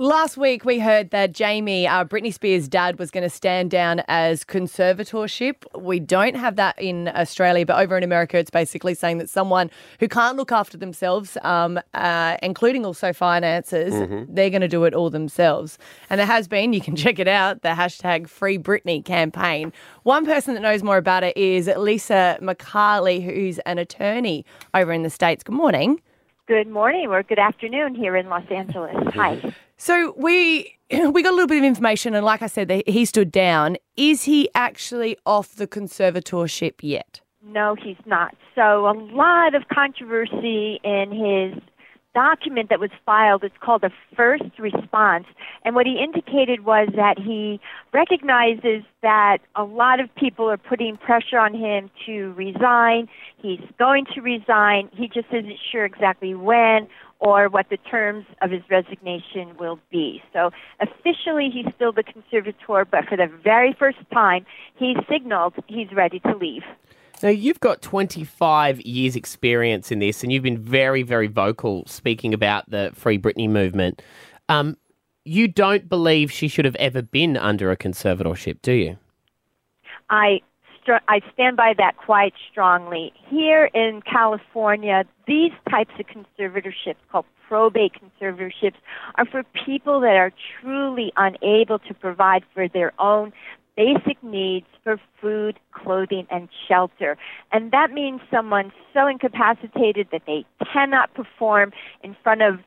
Last week, we heard that Jamie, uh, Britney Spears' dad, was going to stand down as conservatorship. We don't have that in Australia, but over in America, it's basically saying that someone who can't look after themselves, um, uh, including also finances, they're going to do it all themselves. And there has been, you can check it out, the hashtag Free Britney campaign. One person that knows more about it is Lisa MacCarley, who's an attorney over in the States. Good morning. Good morning or good afternoon here in Los Angeles. Hi. So we we got a little bit of information, and like I said, he stood down. Is he actually off the conservatorship yet? No, he's not. So a lot of controversy in his document that was filed. It's called a first response. And what he indicated was that he recognizes that a lot of people are putting pressure on him to resign. He's going to resign. He just isn't sure exactly when or what the terms of his resignation will be. So officially he's still the conservator, but for the very first time he signaled he's ready to leave. Now, you've got 25 years' experience in this, and you've been very, very vocal speaking about the Free Britney movement. Um, you don't believe she should have ever been under a conservatorship, do you? I str- I stand by that quite strongly. Here in California, these types of conservatorships called probate conservatorships are for people that are truly unable to provide for their own basic needs for food, clothing, and shelter. And that means someone so incapacitated that they cannot perform in front of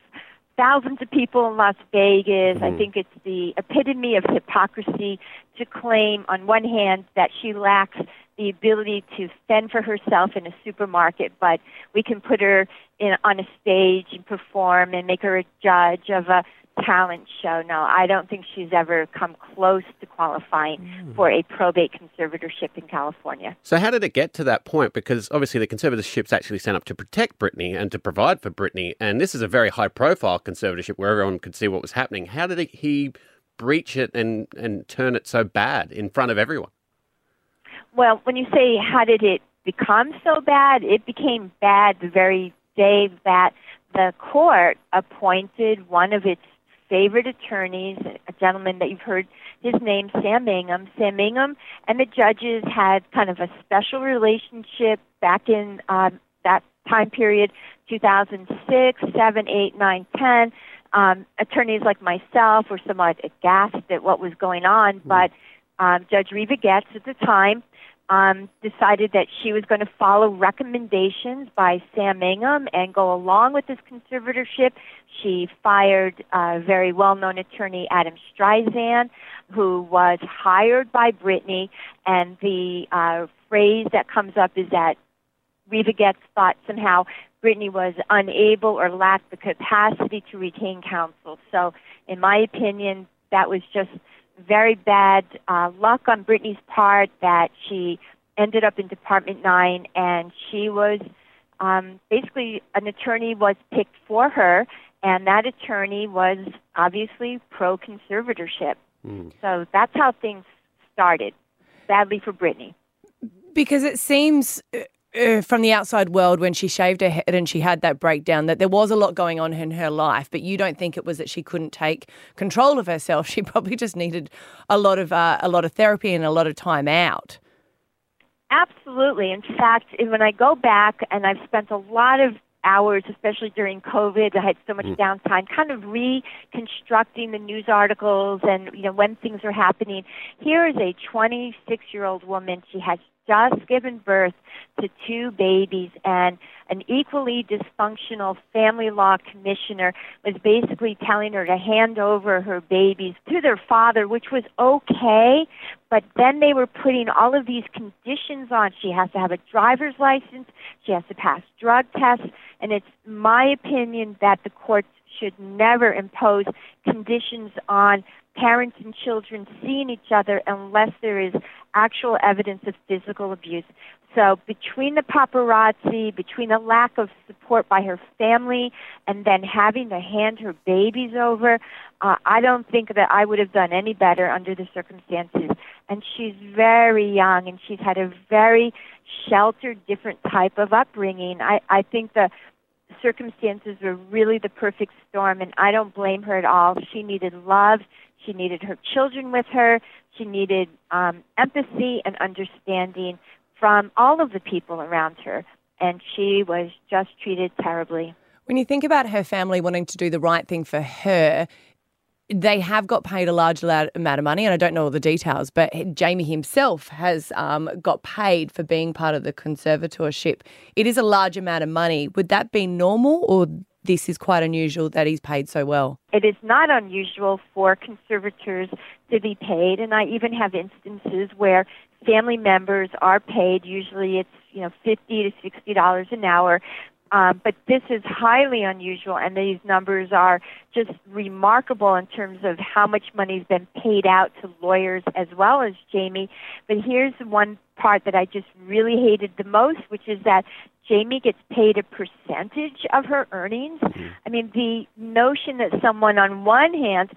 thousands of people in Las Vegas. I mm-hmm. think it's the epitome of hypocrisy to claim, on one hand, that she lacks the ability to fend for herself in a supermarket, but we can put her in on a stage and perform and make her a judge of a talent show. No, I don't think she's ever come close to qualifying hmm. for a probate conservatorship in California. So how did it get to that point? Because obviously the conservatorship's actually set up to protect Britney and to provide for Britney, and this is a very high-profile conservatorship where everyone could see what was happening. How did he breach it and and turn it so bad in front of everyone? Well, when you say how did it become so bad, it became bad the very day that the court appointed one of its favorite attorneys, a gentleman that you've heard his name, Sam Ingham. Sam Ingham and the judges had kind of a special relationship back in um, that time period, 2006, 7, 8, 9, 10. Um, attorneys like myself were somewhat aghast at what was going on, but um, Judge Reva Goetz at the time um, decided that she was going to follow recommendations by Sam Ingham and go along with this conservatorship. She fired a very well known attorney, Adam Streisand, who was hired by Britney. And the uh, phrase that comes up is that Reva Goetz thought somehow Britney was unable or lacked the capacity to retain counsel. So, in my opinion, that was just very bad uh, luck on Britney's part that she ended up in Department 9 and she was um, basically an attorney was picked for her, and that attorney was obviously pro conservatorship. So that's how things started. Badly for Britney. Because it seems uh, from the outside world when she shaved her head and she had that breakdown that there was a lot going on in her life, but you don't think it was that she couldn't take control of herself. She probably just needed a lot of uh, a lot of therapy and a lot of time out. Absolutely. In fact, when I go back and I've spent a lot of hours, especially during COVID, I had so much downtime, kind of reconstructing the news articles and you know when things are happening. Here is a 26 year old woman. She has just given birth to two babies and an equally dysfunctional family law commissioner was basically telling her to hand over her babies to their father, which was okay, but then they were putting all of these conditions on. She has to have a driver's license, she has to pass drug tests, and it's my opinion that the courts should never impose conditions on parents and children seeing each other unless there is actual evidence of physical abuse. So between the paparazzi, between the lack of support by her family, and then having to hand her babies over, uh, I don't think that I would have done any better under the circumstances. And she's very young, and she's had a very sheltered, different type of upbringing. I, I think the circumstances were really the perfect storm, and I don't blame her at all. She needed love. She needed her children with her. She needed um, empathy and understanding from all of the people around her, and she was just treated terribly. When you think about her family wanting to do the right thing for her, they have got paid a large amount of money, and I don't know all the details, but Jamie himself has um, got paid for being part of the conservatorship. It is a large amount of money. Would that be normal, or this is quite unusual that he's paid so well? It is not unusual for conservators to be paid, and I even have instances where family members are paid. Usually, it's you know fifty to sixty dollars an hour um, but this is highly unusual, and these numbers are just remarkable in terms of how much money's been paid out to lawyers as well as Jamie. But here's one part that I just really hated the most, which is that Jamie gets paid a percentage of her earnings. Mm-hmm. I mean, the notion that someone, on one hand,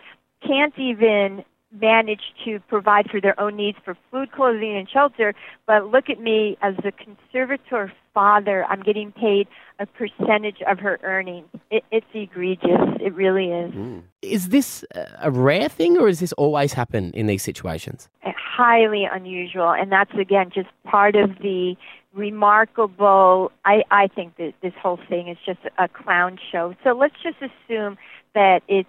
can't even manage to provide for their own needs for food, clothing, and shelter, but look at me as a conservator father. I'm getting paid a percentage of her earnings. It, it's egregious. It really is. Mm. Is this a rare thing, or does this always happen in these situations? Highly unusual, and that's again just part of the remarkable. I I think that this whole thing is just a clown show. So let's just assume that it's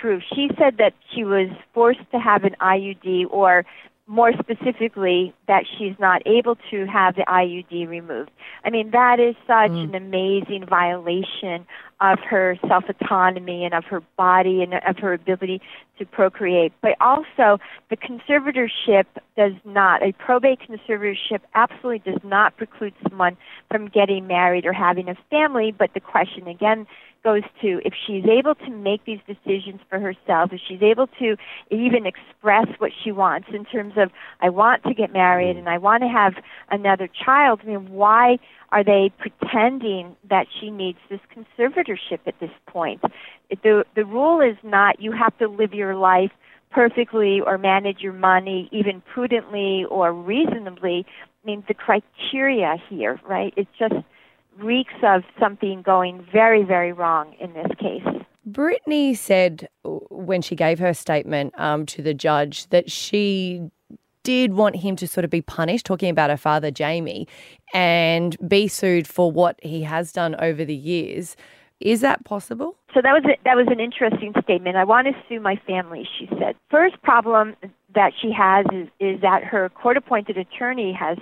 true. She said that she was forced to have an IUD or more specifically that she's not able to have the IUD removed. I mean, that is such mm. an amazing violation of her self autonomy and of her body and of her ability to procreate. But also, the conservatorship does not, a probate conservatorship absolutely does not preclude someone from getting married or having a family. But the question again goes to if she's able to make these decisions for herself, if she's able to even express what she wants in terms of, I want to get married mm. and I want to have another child, I mean, why are they pretending that she needs this conservatorship at this point? The, the rule is not you have to live your life perfectly or manage your money even prudently or reasonably. I mean, the criteria here, right? It just reeks of something going very, very wrong in this case. Britney said when she gave her statement um, to the judge that she did want him to sort of be punished, talking about her father, Jamie, and be sued for what he has done over the years. Is that possible? So that was a, that was an interesting statement. I want to sue my family, she said. First problem that she has is, is that her court-appointed attorney has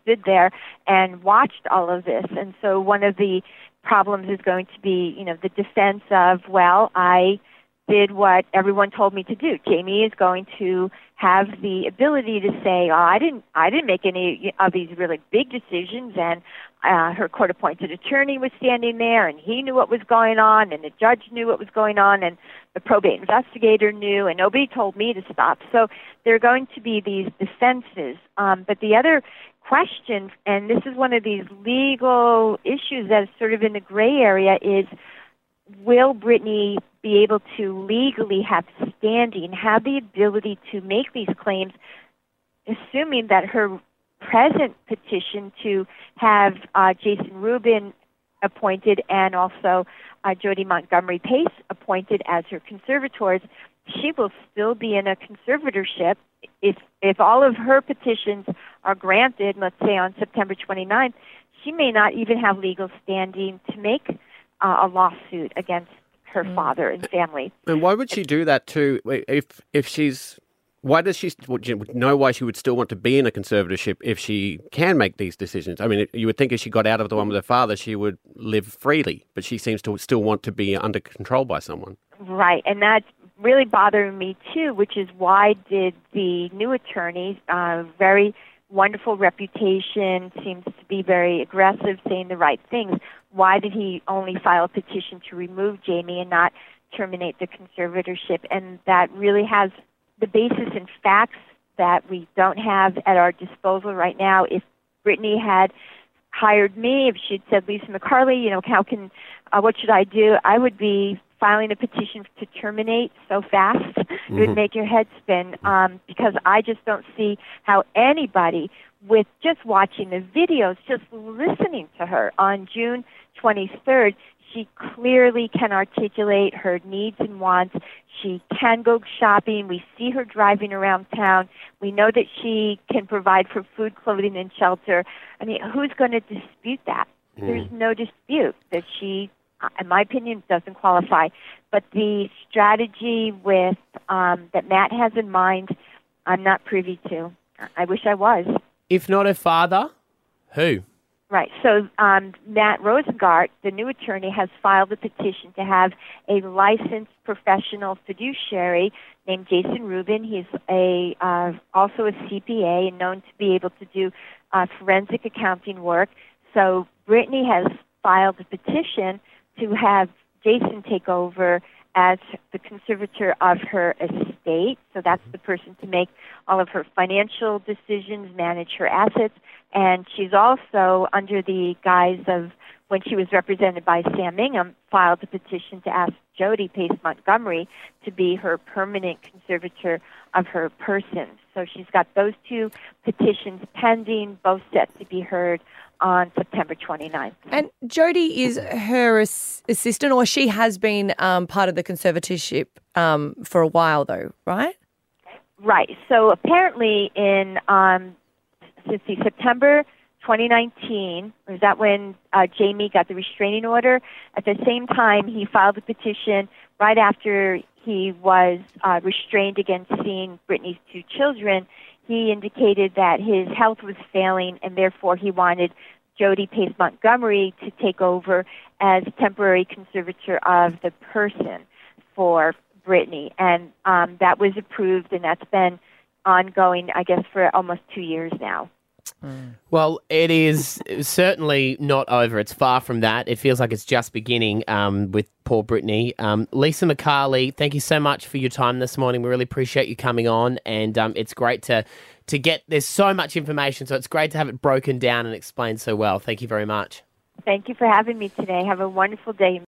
stood there and watched all of this. And so one of the problems is going to be, you know, the defense of, well, I did what everyone told me to do. Jamie is going to have the ability to say, "Oh, I didn't, I didn't make any of these really big decisions," and uh, her court-appointed attorney was standing there, and he knew what was going on, and the judge knew what was going on, and the probate investigator knew, and nobody told me to stop. So there are going to be these defenses. Um, but the other question, and this is one of these legal issues that is sort of in the gray area, is will Britney be able to legally have standing, have the ability to make these claims, assuming that her present petition to have uh, Jason Rubin appointed and also uh, Jodi Montgomery Pace appointed as her conservators, she will still be in a conservatorship. If if all of her petitions are granted, let's say on September 29th, she may not even have legal standing to make uh, a lawsuit against her mm. father and family. And why would she do that too? If if she's why does she know why she would still want to be in a conservatorship if she can make these decisions? I mean, you would think if she got out of the one with her father, she would live freely, but she seems to still want to be under control by someone. Right, and that's really bothering me too, which is why did the new attorney, uh, very wonderful reputation, seems to be very aggressive, saying the right things. Why did he only file a petition to remove Jamie and not terminate the conservatorship? And that really has the basis in facts that we don't have at our disposal right now. If Britney had hired me, if she'd said, Lisa MacCarley, you know, how can, uh, what should I do? I would be filing a petition to terminate so fast mm-hmm. it would mm-hmm. make your head spin um, because I just don't see how anybody with just watching the videos, just listening to her on June 23rd, She clearly can articulate her needs and wants. She can go shopping. We see her driving around town. We know that she can provide for food, clothing, and shelter. I mean, who's going to dispute that? There's no dispute that she, in my opinion, doesn't qualify. But the strategy with um, that Matt has in mind, I'm not privy to. I wish I was. If not a father, who? Right. So um, Matt Rosengart, the new attorney, has filed a petition to have a licensed professional fiduciary named Jason Rubin. He's a uh, also a CPA and known to be able to do uh, forensic accounting work. So Britney has filed a petition to have Jason take over as the conservator of her estate. So that's mm-hmm. the person to make all of her financial decisions, manage her assets, and she's also under the guise of when she was represented by Sam Ingham, filed a petition to ask Jodi Pace Montgomery to be her permanent conservator of her person. So she's got those two petitions pending, both set to be heard on September 29th. And Jodi is her ass- assistant, or she has been um, part of the conservatorship um, for a while, though, right? Right. So apparently, in um, let's see, September 2019, was that when uh, Jamie got the restraining order? At the same time, he filed a petition right after he was uh, restrained against seeing Britney's two children. He indicated that his health was failing, and therefore he wanted Jodi Pace Montgomery to take over as temporary conservator of the person for Britney, and um, that was approved, and that's been ongoing, I guess, for almost two years now. Well, it is certainly not over. It's far from that. It feels like it's just beginning um, with poor Britney. Um, Lisa MacCarley, thank you so much for your time this morning. We really appreciate you coming on, and um, it's great to to get. There's so much information, so it's great to have it broken down and explained so well. Thank you very much. Thank you for having me today. Have a wonderful day.